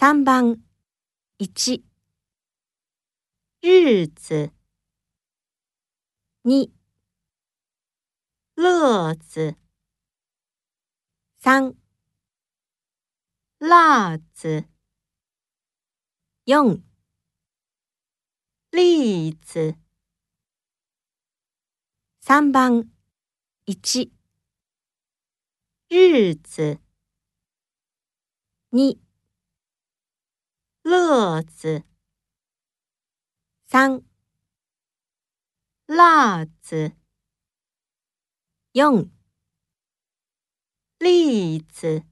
3番。1日子2乐子3辣子4栗子3番。1日子2乐子。3辣子。用。栗子。